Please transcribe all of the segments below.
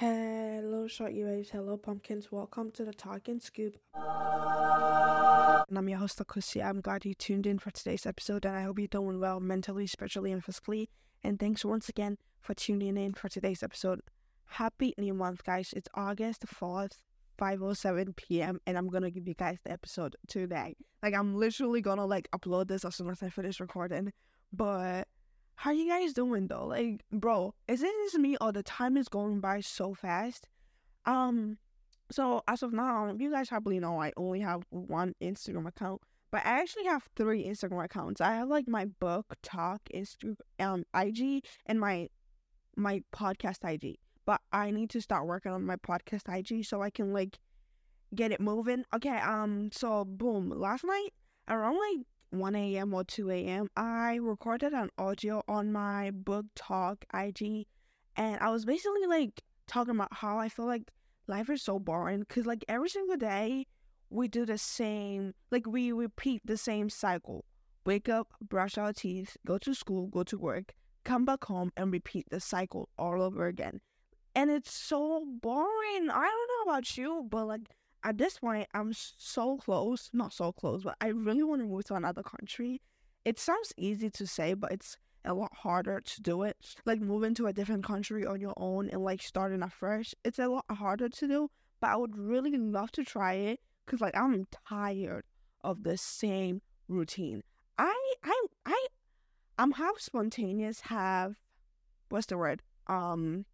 Hello, shorty waves. Hello, pumpkins. Welcome to the Talking Scoop. And I'm your host, Akosia. I'm glad you tuned in for today's episode, and I hope you're doing well mentally, spiritually, and physically. And thanks once again for tuning in for today's episode. Happy new month, guys. It's August 4th, 5.07 p.m., and I'm gonna give you guys the episode today. Like, I'm literally gonna, like, upload this as soon as I finish recording. But how you guys doing though? Like, bro, is it just me or the time is going by so fast? Um, so as of now, you guys probably know I only have one Instagram account, but I actually have three Instagram accounts. I have like my book talk Instagram um IG and my my podcast IG. But I need to start working on my podcast IG so I can like get it moving. Okay, um, so boom, last night around like 1 a.m. or 2 a.m., I recorded an audio on my book talk IG, and I was basically like talking about how I feel like life is so boring because like every single day we do the same, like we repeat the same cycle. Wake up, brush our teeth, go to school, go to work, come back home, and repeat the cycle all over again. And it's so boring. I don't know about you, but like at this point, I'm so close, not so close, but I really want to move to another country. It sounds easy to say, but it's a lot harder to do it. Like moving to a different country on your own and like starting afresh, it's a lot harder to do. But I would really love to try it because like I'm tired of the same routine. I I I I'm half spontaneous, half what's the word? Um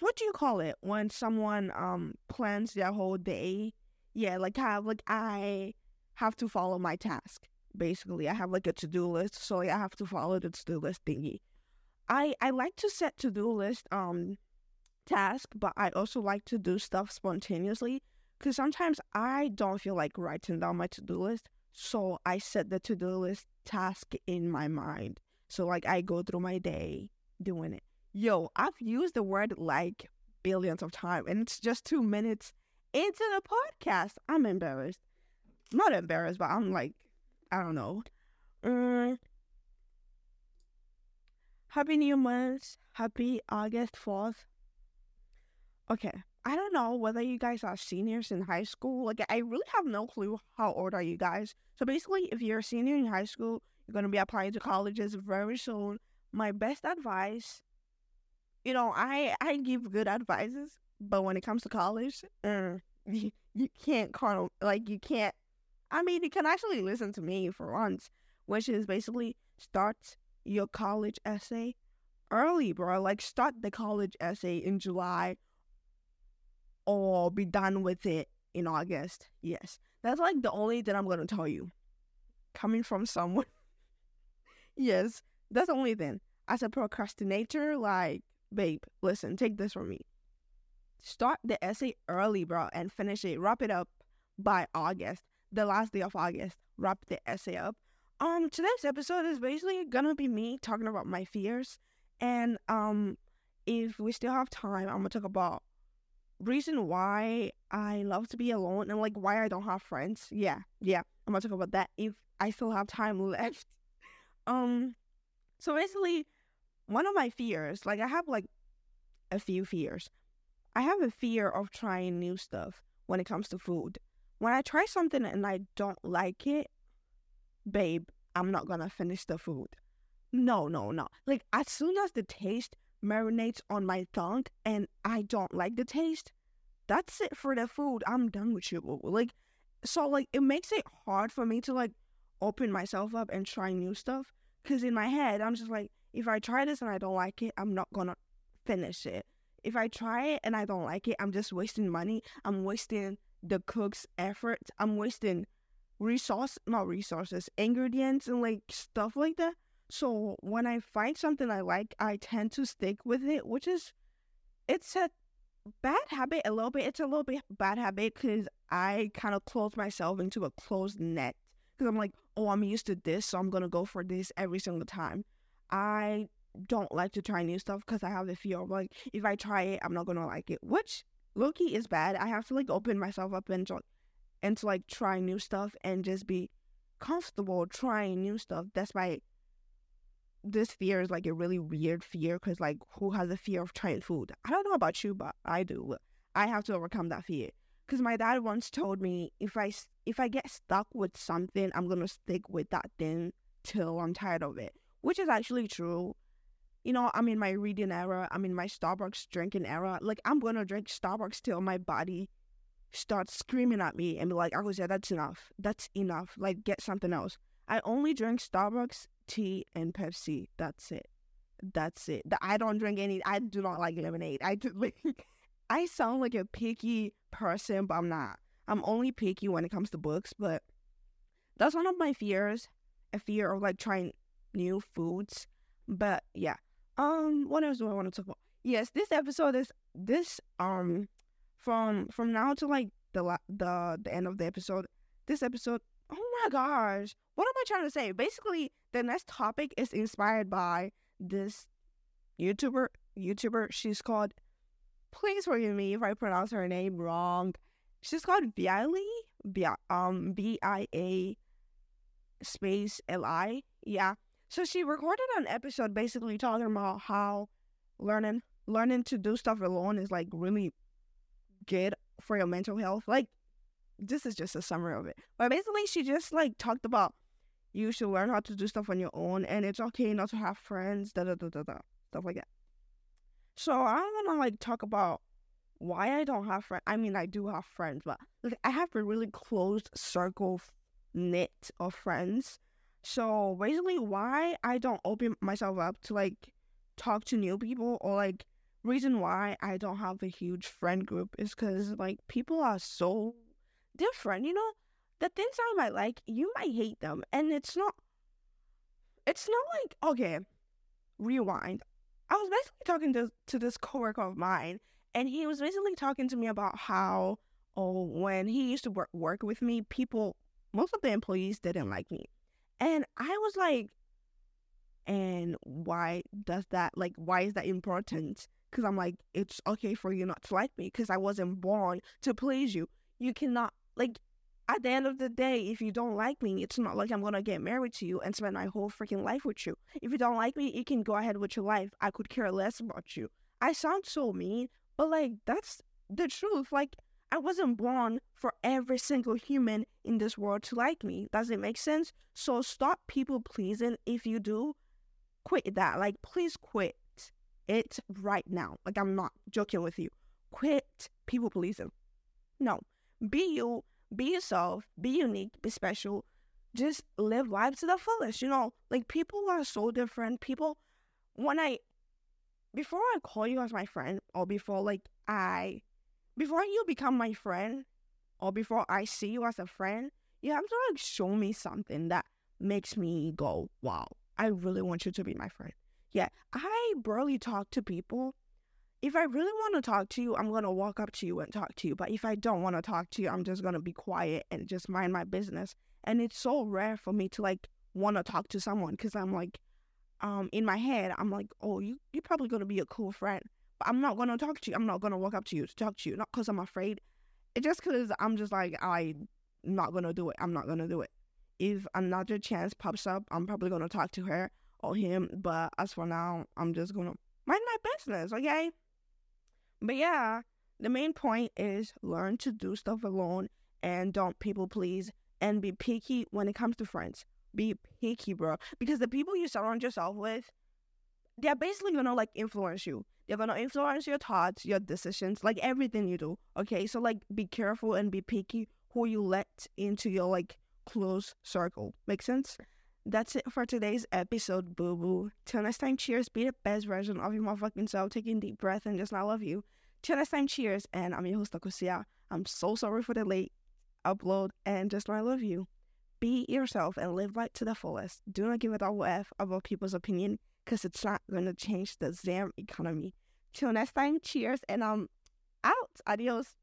what do you call it when someone um plans their whole day? Yeah, like have like I have to follow my task. Basically, I have like a to do list, so I have to follow the to do list thingy. I I like to set to do list um task, but I also like to do stuff spontaneously because sometimes I don't feel like writing down my to do list, so I set the to do list task in my mind. So like I go through my day doing it. Yo, I've used the word like billions of times, and it's just two minutes into the podcast. I'm embarrassed. Not embarrassed, but I'm like, I don't know. Um, happy New Month. Happy August 4th. Okay. I don't know whether you guys are seniors in high school. Like, I really have no clue how old are you guys. So basically, if you're a senior in high school, you're going to be applying to colleges very soon. My best advice you know, I I give good advices, but when it comes to college, uh, you, you can't kind like you can't. I mean, you can actually listen to me for once, which is basically start your college essay early, bro. Like start the college essay in July, or be done with it in August. Yes, that's like the only thing I'm gonna tell you. Coming from someone, yes, that's the only thing. As a procrastinator, like babe, listen, take this from me. Start the essay early, bro, and finish it. Wrap it up by August, the last day of August. Wrap the essay up. Um, today's episode is basically gonna be me talking about my fears, and um, if we still have time, I'm gonna talk about reason why I love to be alone and like why I don't have friends. Yeah, yeah, I'm gonna talk about that if I still have time left. Um, so basically, one of my fears, like I have like a few fears. I have a fear of trying new stuff when it comes to food. When I try something and I don't like it, babe, I'm not gonna finish the food. No, no, no. Like as soon as the taste marinates on my tongue and I don't like the taste, that's it for the food. I'm done with you. Like so like it makes it hard for me to like open myself up and try new stuff. Cause in my head I'm just like, if I try this and I don't like it, I'm not gonna finish it. If I try it and I don't like it, I'm just wasting money. I'm wasting the cook's effort. I'm wasting resource, not resources, ingredients and like stuff like that. So when I find something I like, I tend to stick with it, which is it's a bad habit a little bit. It's a little bit bad habit because I kind of close myself into a closed net because I'm like, oh, I'm used to this, so I'm gonna go for this every single time. I don't like to try new stuff because I have the fear of like if I try it, I'm not gonna like it, which Loki is bad. I have to like open myself up and and to like try new stuff and just be comfortable trying new stuff. That's why this fear is like a really weird fear because like who has a fear of trying food? I don't know about you, but I do. I have to overcome that fear because my dad once told me if I if I get stuck with something, I'm gonna stick with that thing till I'm tired of it, which is actually true. You know, I'm in my reading era. I'm in my Starbucks drinking era. Like I'm gonna drink Starbucks till my body starts screaming at me and be like, "I was that's enough. That's enough. Like get something else." I only drink Starbucks, tea, and Pepsi. That's it. That's it. I don't drink any. I do not like lemonade. I do like. I sound like a picky person, but I'm not. I'm only picky when it comes to books, but that's one of my fears. A fear of like trying new foods. But yeah. Um, what else do I want to talk about? Yes, this episode is this um from from now to like the la- the the end of the episode. This episode, oh my gosh, what am I trying to say? Basically, the next topic is inspired by this YouTuber. YouTuber, she's called. Please forgive me if I pronounce her name wrong. She's called Bialy. B um B I A space L I. Yeah. So she recorded an episode basically talking about how learning learning to do stuff alone is like really good for your mental health. Like this is just a summary of it. But basically she just like talked about you should learn how to do stuff on your own and it's okay not to have friends, da da da da da. Stuff like that. So I'm gonna like talk about why I don't have friends. I mean I do have friends, but like I have a really closed circle knit of friends. So basically why I don't open myself up to like talk to new people or like reason why I don't have a huge friend group is because like people are so different, you know? the things I might like, you might hate them. And it's not, it's not like, okay, rewind. I was basically talking to, to this coworker of mine, and he was basically talking to me about how, oh, when he used to work, work with me, people, most of the employees didn't like me. And I was like, and why does that, like, why is that important? Because I'm like, it's okay for you not to like me because I wasn't born to please you. You cannot, like, at the end of the day, if you don't like me, it's not like I'm gonna get married to you and spend my whole freaking life with you. If you don't like me, you can go ahead with your life. I could care less about you. I sound so mean, but like that's the truth. Like I wasn't born for every single human in this world to like me. Does it make sense? So stop people pleasing. If you do, quit that. Like please quit it right now. Like I'm not joking with you. Quit people pleasing. No. Be you be yourself, be unique, be special. Just live life to the fullest. You know, like people are so different. People, when I, before I call you as my friend, or before like I, before you become my friend, or before I see you as a friend, you have to like show me something that makes me go, wow, I really want you to be my friend. Yeah, I barely talk to people if I really want to talk to you, I'm going to walk up to you and talk to you. But if I don't want to talk to you, I'm just going to be quiet and just mind my business. And it's so rare for me to like want to talk to someone because I'm like, um, in my head, I'm like, oh, you, you're probably going to be a cool friend. I'm not going to talk to you. I'm not going to walk up to you to talk to you. Not because I'm afraid. It's just because I'm just like, I'm not going to do it. I'm not going to do it. If another chance pops up, I'm probably going to talk to her or him. But as for now, I'm just going to mind my business, okay? But yeah, the main point is learn to do stuff alone and don't people please and be picky when it comes to friends. Be picky, bro. Because the people you surround yourself with, they're basically gonna like influence you. They're gonna influence your thoughts, your decisions, like everything you do. Okay, so like be careful and be picky who you let into your like close circle. Make sense? That's it for today's episode, boo boo. Till next time, cheers. Be the best version of your motherfucking self. Taking deep breath and just I love you. Till next time, cheers. And I'm your host, Akusia. I'm so sorry for the late upload and just I love you. Be yourself and live life to the fullest. Do not give a double F about people's opinion because it's not going to change the Zam economy. Till next time, cheers. And I'm out. Adios.